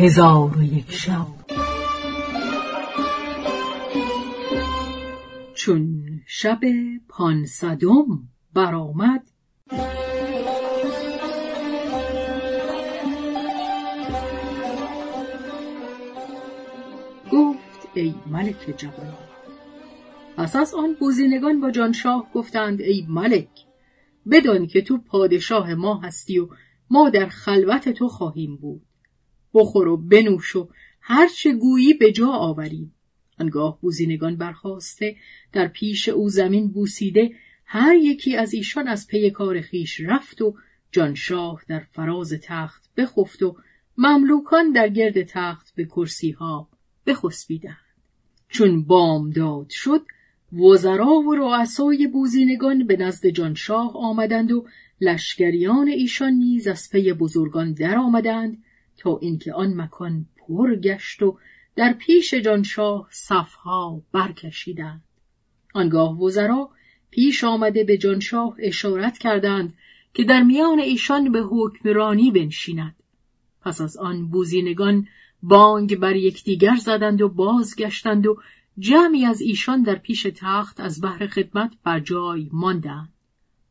هزار و یک شب. چون شب پانصدم برآمد گفت ای ملک جوان پس از آن بوزینگان با جانشاه گفتند ای ملک بدان که تو پادشاه ما هستی و ما در خلوت تو خواهیم بود. بخور و بنوش و هرچه گویی به جا آوریم آنگاه بوزینگان برخواسته در پیش او زمین بوسیده هر یکی از ایشان از پی کار خیش رفت و جانشاه در فراز تخت بخفت و مملوکان در گرد تخت به کرسی ها بخسبیدند. چون بامداد شد وزرا و رؤسای بوزینگان به نزد جانشاه آمدند و لشکریان ایشان نیز از پی بزرگان درآمدند تا اینکه آن مکان پر گشت و در پیش جانشاه صفها برکشیدند. آنگاه وزرا پیش آمده به جانشاه اشارت کردند که در میان ایشان به حکمرانی بنشیند. پس از آن بوزینگان بانگ بر یکدیگر زدند و بازگشتند و جمعی از ایشان در پیش تخت از بحر خدمت بر جای ماندند.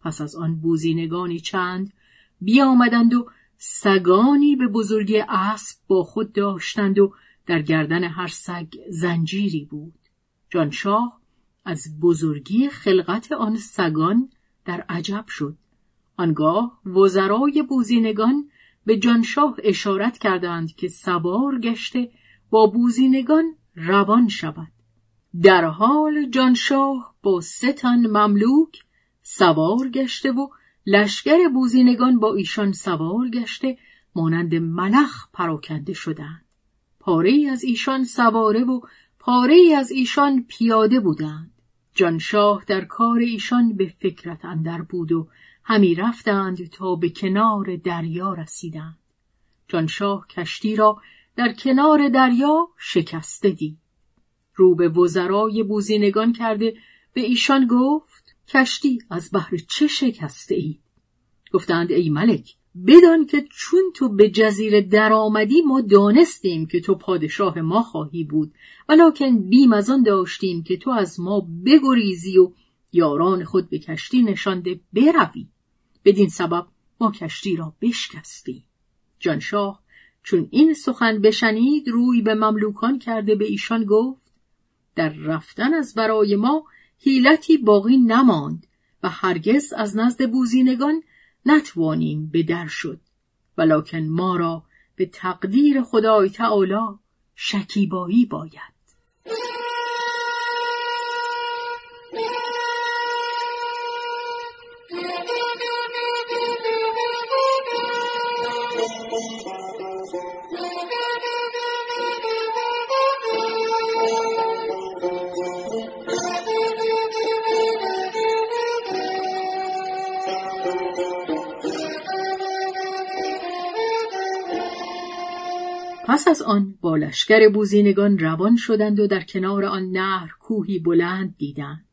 پس از آن بوزینگانی چند بیامدند و سگانی به بزرگی اسب با خود داشتند و در گردن هر سگ زنجیری بود. جانشاه از بزرگی خلقت آن سگان در عجب شد. آنگاه وزرای بوزینگان به جانشاه اشارت کردند که سوار گشته با بوزینگان روان شود. در حال جانشاه با سه تن مملوک سوار گشته و لشکر بوزینگان با ایشان سوار گشته مانند ملخ پراکنده شدند. پاره از ایشان سواره و پاره از ایشان پیاده بودند. جانشاه در کار ایشان به فکرت اندر بود و همی رفتند تا به کنار دریا رسیدند. جانشاه کشتی را در کنار دریا شکسته دید. رو به وزرای بوزینگان کرده به ایشان گفت کشتی از بحر چه شکسته ای؟ گفتند ای ملک بدان که چون تو به جزیره درآمدی ما دانستیم که تو پادشاه ما خواهی بود ولکن بیم از آن داشتیم که تو از ما بگریزی و یاران خود به کشتی نشانده بروی بدین سبب ما کشتی را بشکستیم جانشاه چون این سخن بشنید روی به مملوکان کرده به ایشان گفت در رفتن از برای ما حیلتی باقی نماند و هرگز از نزد بوزینگان نتوانیم به در شد. ولکن ما را به تقدیر خدای تعالی شکیبایی باید. پس از آن با لشکر بوزینگان روان شدند و در کنار آن نهر کوهی بلند دیدند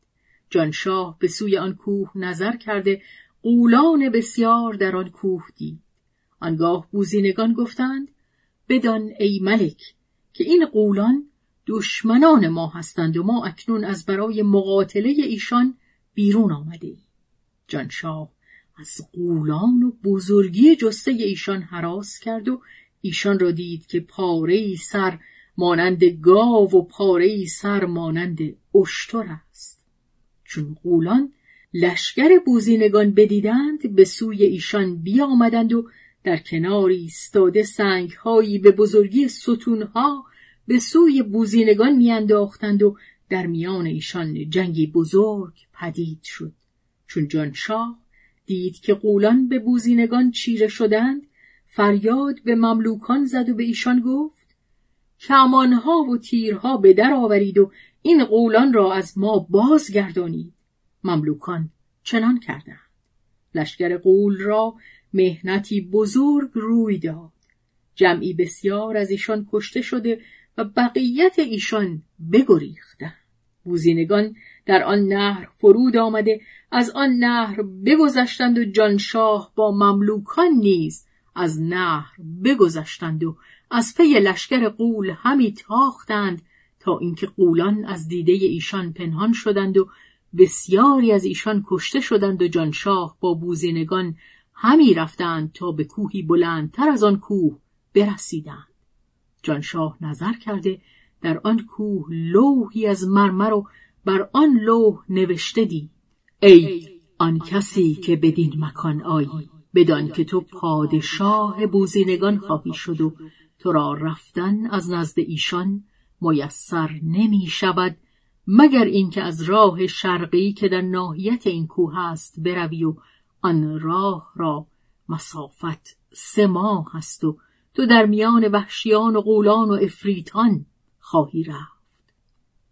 جانشاه به سوی آن کوه نظر کرده قولان بسیار در آن کوه دید آنگاه بوزینگان گفتند بدان ای ملک که این قولان دشمنان ما هستند و ما اکنون از برای مقاتله ایشان بیرون آمده ای. جانشاه از قولان و بزرگی جسته ایشان حراس کرد و ایشان را دید که پاره سر مانند گاو و پاره سر مانند اشتر است. چون قولان لشکر بوزینگان بدیدند به سوی ایشان بیامدند و در کناری ایستاده سنگهایی به بزرگی ستونها به سوی بوزینگان میانداختند و در میان ایشان جنگی بزرگ پدید شد. چون جانشاه دید که قولان به بوزینگان چیره شدند فریاد به مملوکان زد و به ایشان گفت کمانها و تیرها به در آورید و این قولان را از ما بازگردانید. مملوکان چنان کردند. لشکر قول را مهنتی بزرگ روی داد. جمعی بسیار از ایشان کشته شده و بقیت ایشان بگریختند. بوزینگان در آن نهر فرود آمده از آن نهر بگذشتند و جانشاه با مملوکان نیز از نهر بگذشتند و از پی لشکر قول همی تاختند تا اینکه قولان از دیده ایشان پنهان شدند و بسیاری از ایشان کشته شدند و جانشاه با بوزینگان همی رفتند تا به کوهی بلندتر از آن کوه برسیدند. جانشاه نظر کرده در آن کوه لوحی از مرمر و بر آن لوح نوشته دید ای آن کسی که بدین مکان آیی. بدان که تو پادشاه بوزینگان خواهی شد و تو را رفتن از نزد ایشان میسر نمی شود مگر اینکه از راه شرقی که در ناحیت این کوه است بروی و آن راه را مسافت سه ماه هست و تو در میان وحشیان و قولان و افریتان خواهی رفت.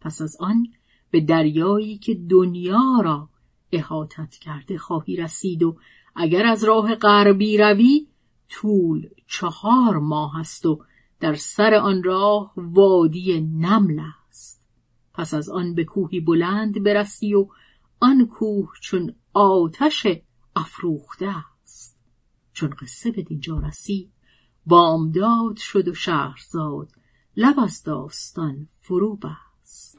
پس از آن به دریایی که دنیا را احاطت کرده خواهی رسید و اگر از راه غربی روی طول چهار ماه است و در سر آن راه وادی نمل است. پس از آن به کوهی بلند برسی و آن کوه چون آتش افروخته است. چون قصه به دینجا رسید بامداد شد و شهرزاد لب از داستان فرو بست.